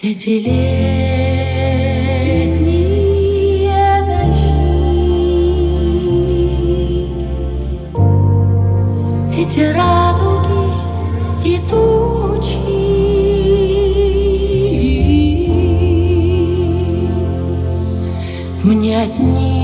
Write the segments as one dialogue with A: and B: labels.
A: Эти летние дожди, эти радуги и тучи, мне от них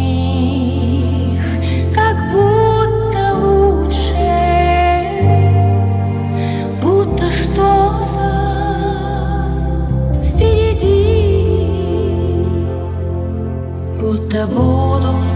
A: 的波动。